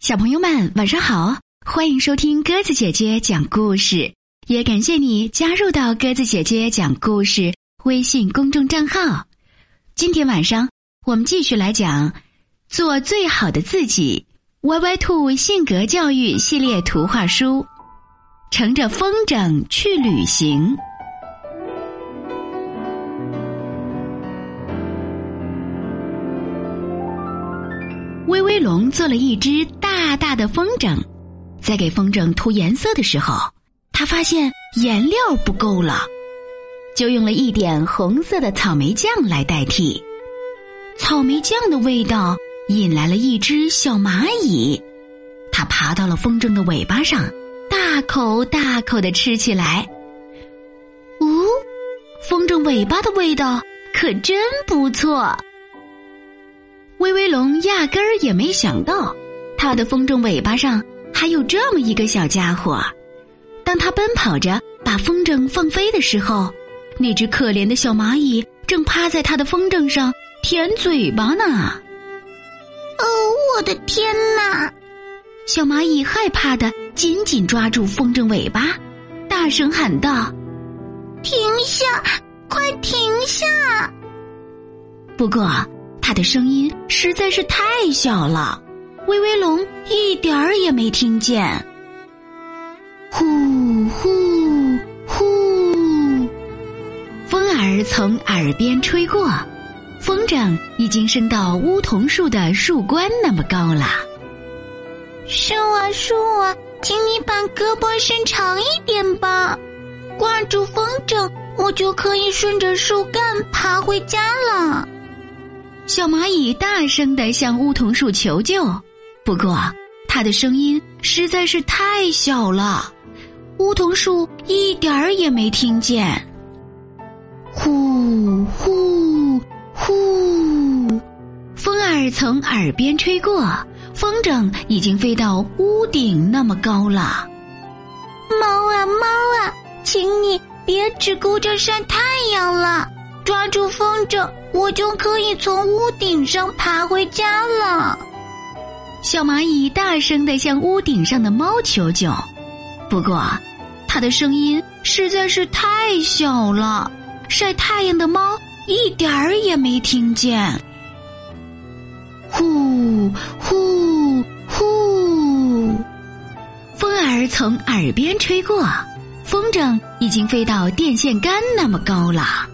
小朋友们，晚上好！欢迎收听鸽子姐姐讲故事，也感谢你加入到鸽子姐姐讲故事微信公众账号。今天晚上我们继续来讲《做最好的自己》歪歪兔性格教育系列图画书，乘着风筝去旅行。龙做了一只大大的风筝，在给风筝涂颜色的时候，他发现颜料不够了，就用了一点红色的草莓酱来代替。草莓酱的味道引来了一只小蚂蚁，它爬到了风筝的尾巴上，大口大口的吃起来。呜，风筝尾巴的味道可真不错。威威龙压根儿也没想到，他的风筝尾巴上还有这么一个小家伙。当他奔跑着把风筝放飞的时候，那只可怜的小蚂蚁正趴在他的风筝上舔嘴巴呢。哦，我的天哪！小蚂蚁害怕的紧紧抓住风筝尾巴，大声喊道：“停下！快停下！”不过。他的声音实在是太小了，威威龙一点儿也没听见。呼呼呼，风儿从耳边吹过，风筝已经升到梧桐树的树冠那么高了。树啊树啊，请你把胳膊伸长一点吧，挂住风筝，我就可以顺着树干爬回家了。小蚂蚁大声的向梧桐树求救，不过它的声音实在是太小了，梧桐树一点儿也没听见。呼呼呼，风儿从耳边吹过，风筝已经飞到屋顶那么高了。猫啊猫啊，请你别只顾着晒太阳了。抓住风筝，我就可以从屋顶上爬回家了。小蚂蚁大声的向屋顶上的猫求救，不过，它的声音实在是太小了，晒太阳的猫一点儿也没听见。呼呼呼，风儿从耳边吹过，风筝已经飞到电线杆那么高了。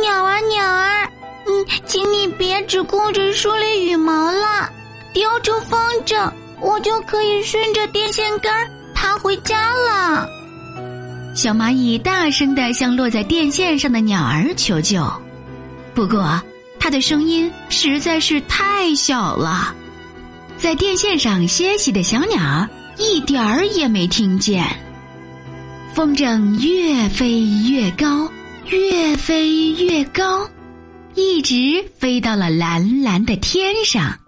鸟儿，鸟儿，嗯，请你别只顾着梳理羽毛了，丢出风筝，我就可以顺着电线杆爬回家了。小蚂蚁大声的向落在电线上的鸟儿求救，不过它的声音实在是太小了，在电线上歇息的小鸟一点儿也没听见。风筝越飞越高。越飞越高，一直飞到了蓝蓝的天上。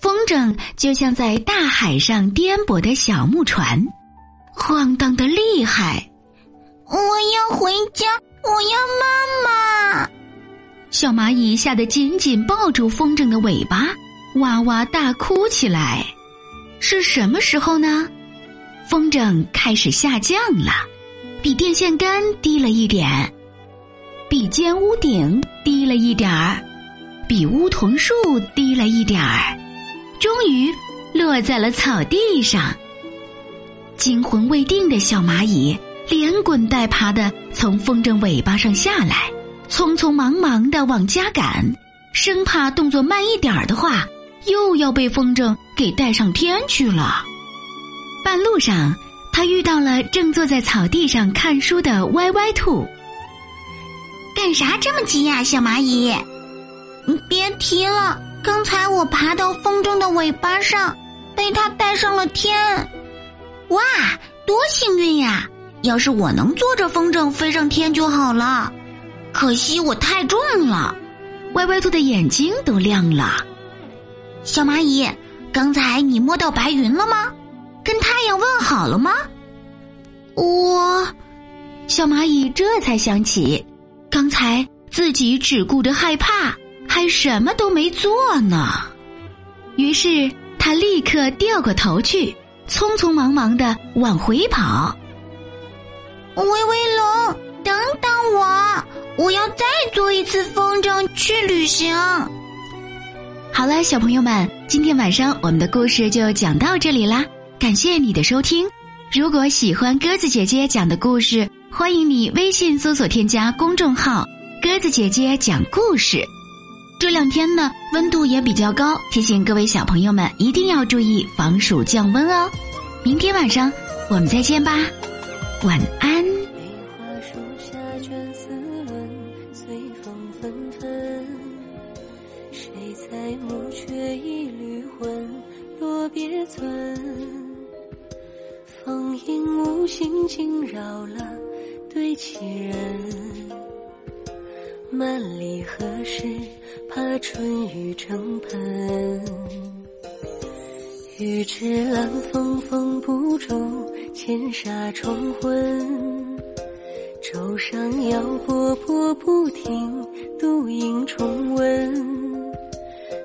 风筝就像在大海上颠簸的小木船，晃荡的厉害。我要回家，我要妈妈！小蚂蚁吓得紧紧抱住风筝的尾巴，哇哇大哭起来。是什么时候呢？风筝开始下降了。比电线杆低了一点，比尖屋顶低了一点儿，比梧桐树低了一点儿，终于落在了草地上。惊魂未定的小蚂蚁连滚带爬的从风筝尾巴上下来，匆匆忙忙的往家赶，生怕动作慢一点儿的话，又要被风筝给带上天去了。半路上。他遇到了正坐在草地上看书的歪歪兔。干啥这么急呀，小蚂蚁？你别提了，刚才我爬到风筝的尾巴上，被它带上了天。哇，多幸运呀！要是我能坐着风筝飞上天就好了。可惜我太重了。歪歪兔的眼睛都亮了。小蚂蚁，刚才你摸到白云了吗？跟太阳问好了吗？我，小蚂蚁这才想起，刚才自己只顾着害怕，还什么都没做呢。于是他他立刻掉过头去，匆匆忙忙的往回跑。威威龙，等等我，我要再做一次风筝去旅行。好了，小朋友们，今天晚上我们的故事就讲到这里啦，感谢你的收听。如果喜欢鸽子姐姐讲的故事，欢迎你微信搜索添加公众号“鸽子姐姐讲故事”。这两天呢，温度也比较高，提醒各位小朋友们一定要注意防暑降温哦。明天晚上我们再见吧，晚安。轻轻扰了对棋人。万里何时怕春雨成盆？欲知兰风封不住千沙重昏。舟上摇波波不停，独影重温。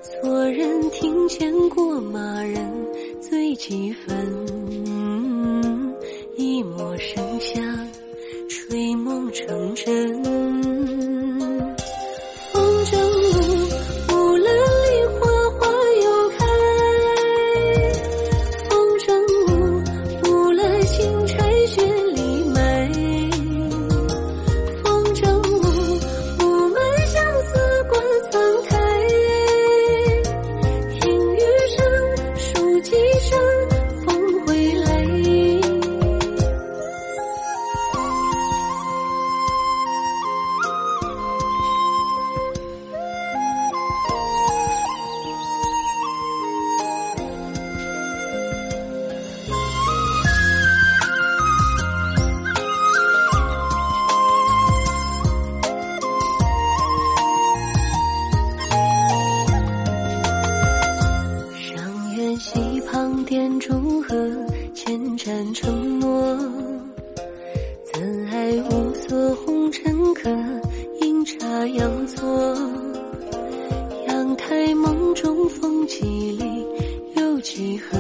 错人庭前过马人醉几分，陌生。点烛火，千盏承诺，怎爱无色红尘客，阴差阳错。阳台梦中风几里，又几何？